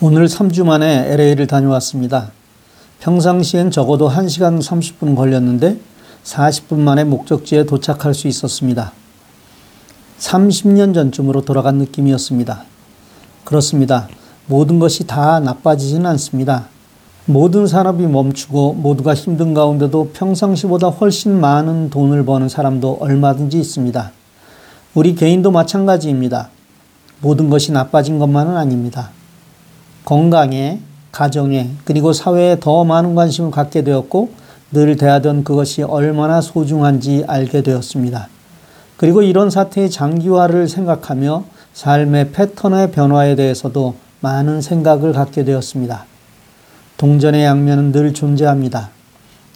오늘 3주 만에 LA를 다녀왔습니다. 평상시엔 적어도 1시간 30분 걸렸는데 40분 만에 목적지에 도착할 수 있었습니다. 30년 전쯤으로 돌아간 느낌이었습니다. 그렇습니다. 모든 것이 다 나빠지지는 않습니다. 모든 산업이 멈추고 모두가 힘든 가운데도 평상시보다 훨씬 많은 돈을 버는 사람도 얼마든지 있습니다. 우리 개인도 마찬가지입니다. 모든 것이 나빠진 것만은 아닙니다. 건강에, 가정에, 그리고 사회에 더 많은 관심을 갖게 되었고 늘 대하던 그것이 얼마나 소중한지 알게 되었습니다. 그리고 이런 사태의 장기화를 생각하며 삶의 패턴의 변화에 대해서도 많은 생각을 갖게 되었습니다. 동전의 양면은 늘 존재합니다.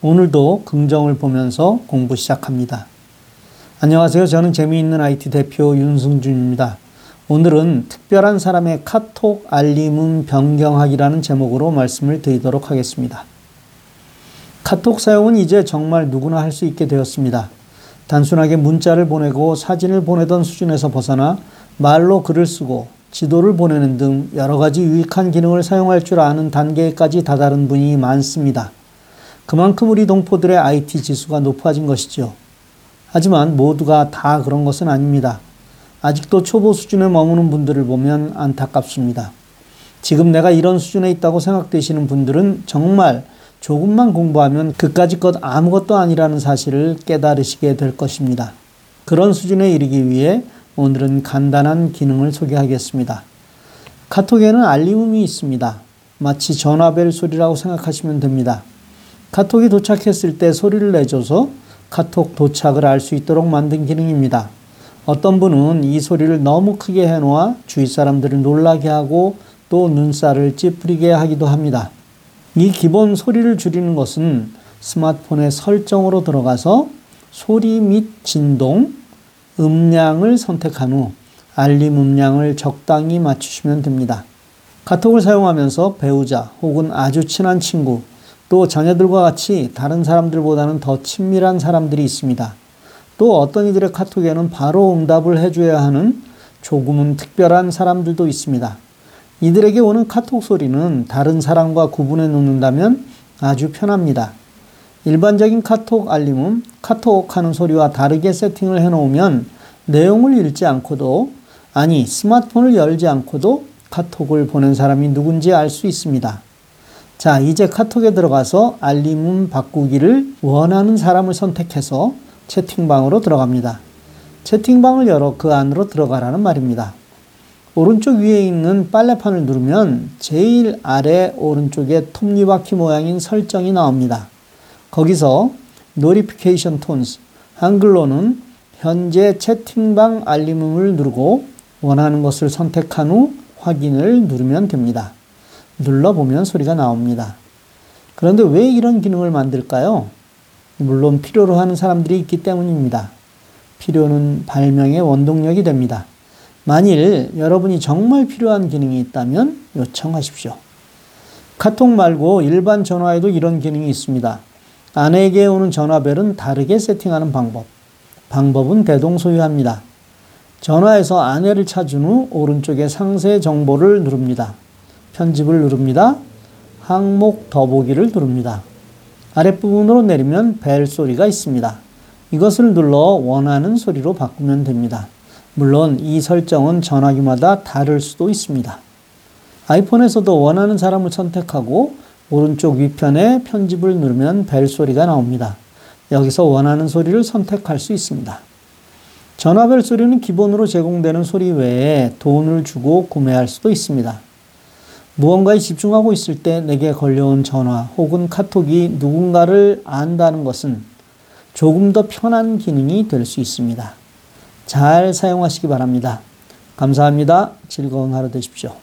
오늘도 긍정을 보면서 공부 시작합니다. 안녕하세요. 저는 재미있는 IT 대표 윤승준입니다. 오늘은 특별한 사람의 카톡 알림음 변경하기라는 제목으로 말씀을 드리도록 하겠습니다. 카톡 사용은 이제 정말 누구나 할 수 있게 되었습니다. 단순하게 문자를 보내고 사진을 보내던 수준에서 벗어나 말로 글을 쓰고 지도를 보내는 등 여러 가지 유익한 기능을 사용할 줄 아는 단계까지 다다른 분이 많습니다. 그만큼 우리 동포들의 IT 지수가 높아진 것이죠. 하지만 모두가 다 그런 것은 아닙니다. 아직도 초보 수준에 머무는 분들을 보면 안타깝습니다. 지금 내가 이런 수준에 있다고 생각되시는 분들은 정말 조금만 공부하면 그까짓 것 아무것도 아니라는 사실을 깨달으시게 될 것입니다. 그런 수준에 이르기 위해 오늘은 간단한 기능을 소개하겠습니다. 카톡에는 알림음이 있습니다. 마치 전화벨 소리라고 생각하시면 됩니다. 카톡이 도착했을 때 소리를 내줘서 카톡 도착을 알 수 있도록 만든 기능입니다. 어떤 분은 이 소리를 너무 크게 해놓아 주위 사람들을 놀라게 하고 또 눈살을 찌푸리게 하기도 합니다. 이 기본 소리를 줄이는 것은 스마트폰의 설정으로 들어가서 소리 및 진동, 음량을 선택한 후 알림 음량을 적당히 맞추시면 됩니다. 카톡을 사용하면서 배우자 혹은 아주 친한 친구 또 자녀들과 같이 다른 사람들보다는 더 친밀한 사람들이 있습니다. 또 어떤 이들의 카톡에는 바로 응답을 해줘야 하는 조금은 특별한 사람들도 있습니다. 이들에게 오는 카톡 소리는 다른 사람과 구분해 놓는다면 아주 편합니다. 일반적인 카톡 알림은 카톡 하는 소리와 다르게 세팅을 해 놓으면 내용을 읽지 않고도 아니 스마트폰을 열지 않고도 카톡을 보낸 사람이 누군지 알 수 있습니다. 자, 이제 카톡에 들어가서 알림음 바꾸기를 원하는 사람을 선택해서 채팅방으로 들어갑니다. 채팅방을 열어 그 안으로 들어가라는 말입니다. 오른쪽 위에 있는 빨래판을 누르면 제일 아래 오른쪽에 톱니바퀴 모양인 설정이 나옵니다. 거기서 Notification Tones, 한글로는 현재 채팅방 알림음을 누르고 원하는 것을 선택한 후 확인을 누르면 됩니다. 눌러보면 소리가 나옵니다. 그런데 왜 이런 기능을 만들까요? 물론 필요로 하는 사람들이 있기 때문입니다. 필요는 발명의 원동력이 됩니다. 만일 여러분이 정말 필요한 기능이 있다면 요청하십시오. 카톡 말고 일반 전화에도 이런 기능이 있습니다. 아내에게 오는 전화벨은 다르게 세팅하는 방법. 방법은 대동소이합니다. 전화에서 아내를 찾은 후 오른쪽에 상세 정보를 누릅니다. 편집을 누릅니다. 항목 더보기를 누릅니다. 아랫부분으로 내리면 벨 소리가 있습니다. 이것을 눌러 원하는 소리로 바꾸면 됩니다. 물론 이 설정은 전화기마다 다를 수도 있습니다. 아이폰에서도 원하는 사람을 선택하고 오른쪽 위편에 편집을 누르면 벨 소리가 나옵니다. 여기서 원하는 소리를 선택할 수 있습니다. 전화벨 소리는 기본으로 제공되는 소리 외에 돈을 주고 구매할 수도 있습니다. 무언가에 집중하고 있을 때 내게 걸려온 전화 혹은 카톡이 누군가를 안다는 것은 조금 더 편한 기능이 될 수 있습니다. 잘 사용하시기 바랍니다. 감사합니다. 즐거운 하루 되십시오.